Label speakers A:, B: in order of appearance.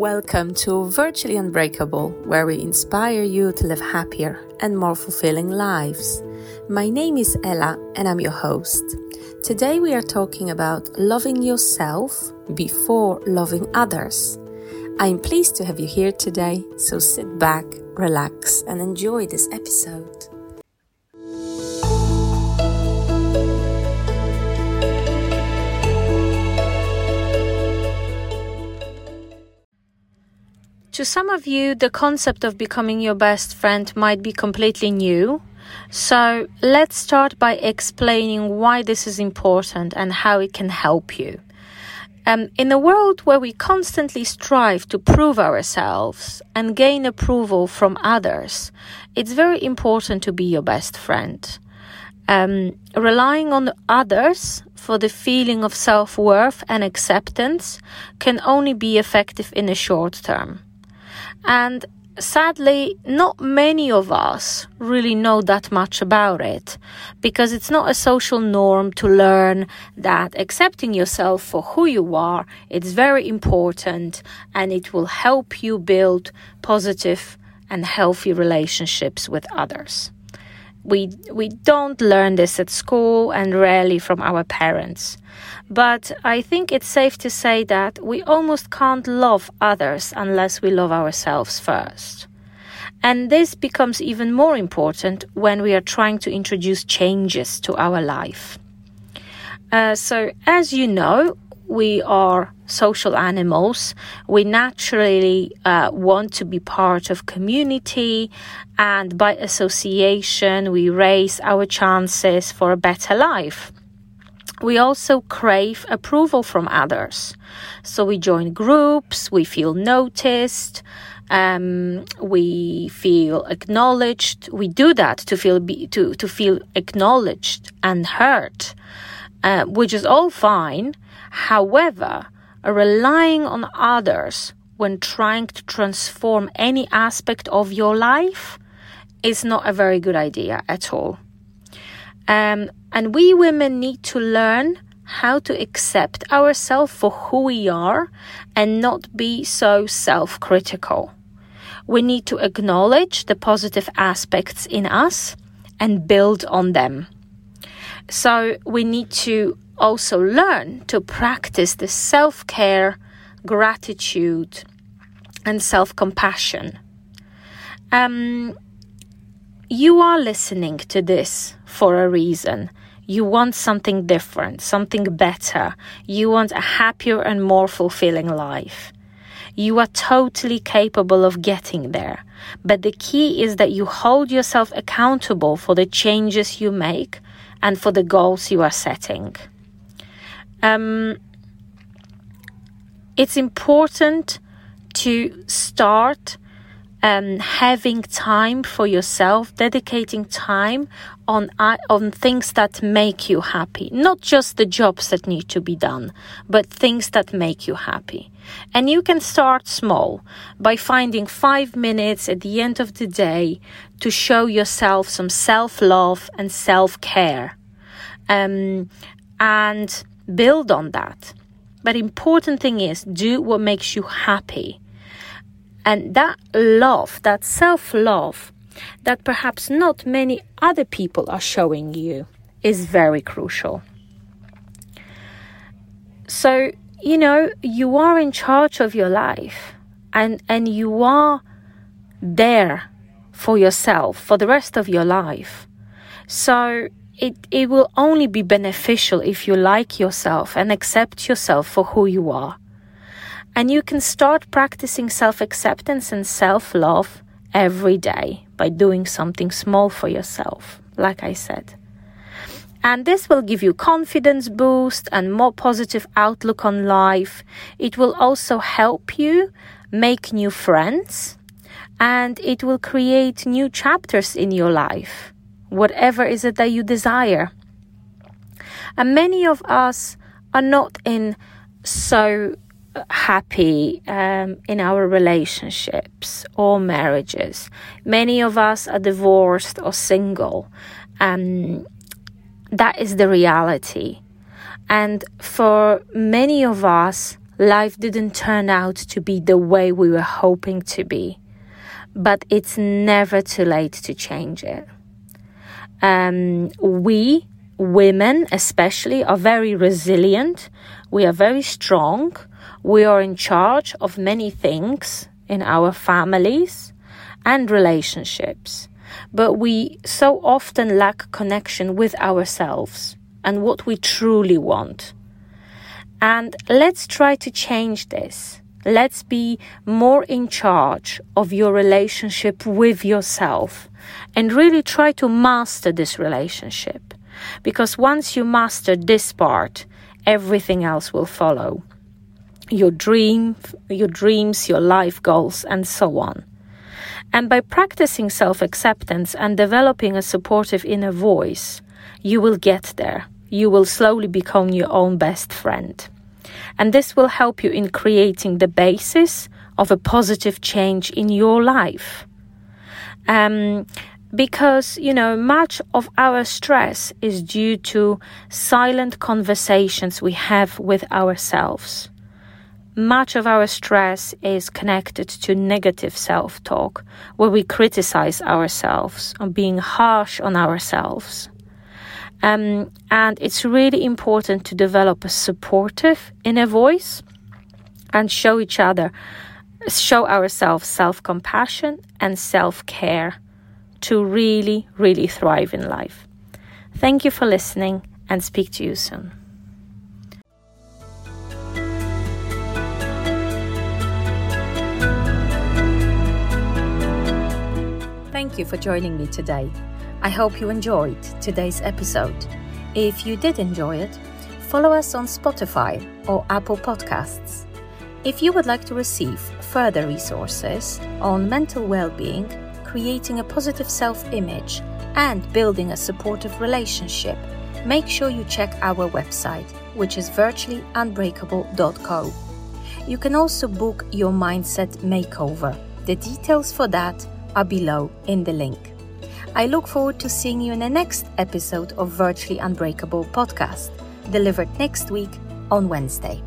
A: Welcome to Virtually Unbreakable, where we inspire you to live happier and more fulfilling lives. My name is Ela and I'm your host. Today we are talking about loving yourself before loving others. I'm pleased to have you here today, so sit back, relax, and enjoy this episode.
B: To some of you, the concept of becoming your best friend might be completely new. So let's start by explaining why this is important and how it can help you. Um, in a world where we constantly strive to prove ourselves and gain approval from others, it's very important to be your best friend. Um, relying on others for the feeling of self worth and acceptance can only be effective in the short term. And sadly, not many of us really know that much about it because it's not a social norm to learn that accepting yourself for who you are is very important and it will help you build positive and healthy relationships with others. We, we don't learn this at school and rarely from our parents. But I think it's safe to say that we almost can't love others unless we love ourselves first. And this becomes even more important when we are trying to introduce changes to our life. Uh, so, as you know, we are social animals. We naturally uh, want to be part of community, and by association, we raise our chances for a better life we also crave approval from others. So we join groups, we feel noticed, um, we feel acknowledged. We do that to feel be, to to feel acknowledged and heard, uh, which is all fine. However, relying on others when trying to transform any aspect of your life is not a very good idea at all. Um, and we women need to learn how to accept ourselves for who we are and not be so self critical. We need to acknowledge the positive aspects in us and build on them. So, we need to also learn to practice the self care, gratitude, and self compassion. Um, you are listening to this for a reason. You want something different, something better. You want a happier and more fulfilling life. You are totally capable of getting there. But the key is that you hold yourself accountable for the changes you make and for the goals you are setting. Um, it's important to start um, having time for yourself, dedicating time on uh, on things that make you happy, not just the jobs that need to be done, but things that make you happy. And you can start small by finding five minutes at the end of the day to show yourself some self love and self care, um, and build on that. But important thing is do what makes you happy and that love, that self love, that perhaps not many other people are showing you, is very crucial. So, you know, you are in charge of your life and, and you are there for yourself for the rest of your life. So, it, it will only be beneficial if you like yourself and accept yourself for who you are. And you can start practicing self acceptance and self love every day by doing something small for yourself, like I said. And this will give you confidence boost and more positive outlook on life. It will also help you make new friends and it will create new chapters in your life, whatever is it that you desire. And many of us are not in so happy um, in our relationships or marriages. Many of us are divorced or single. Um, that is the reality. And for many of us, life didn't turn out to be the way we were hoping to be, but it's never too late to change it. Um, we, women especially, are very resilient. We are very strong. We are in charge of many things in our families and relationships. But we so often lack connection with ourselves and what we truly want. And let's try to change this. Let's be more in charge of your relationship with yourself and really try to master this relationship. Because once you master this part, everything else will follow. Your dream, your dreams, your life goals, and so on. And by practicing self acceptance and developing a supportive inner voice, you will get there. You will slowly become your own best friend. And this will help you in creating the basis of a positive change in your life. Um, because, you know, much of our stress is due to silent conversations we have with ourselves much of our stress is connected to negative self talk, where we criticize ourselves or being harsh on ourselves. Um, and it's really important to develop a supportive inner voice and show each other, show ourselves self compassion and self care to really, really thrive in life. Thank you for listening and speak to you soon.
A: Thank you for joining me today. I hope you enjoyed today's episode. If you did enjoy it, follow us on Spotify or Apple Podcasts. If you would like to receive further resources on mental well being, creating a positive self image, and building a supportive relationship, make sure you check our website, which is virtuallyunbreakable.co. You can also book your mindset makeover. The details for that are below in the link. I look forward to seeing you in the next episode of Virtually Unbreakable podcast, delivered next week on Wednesday.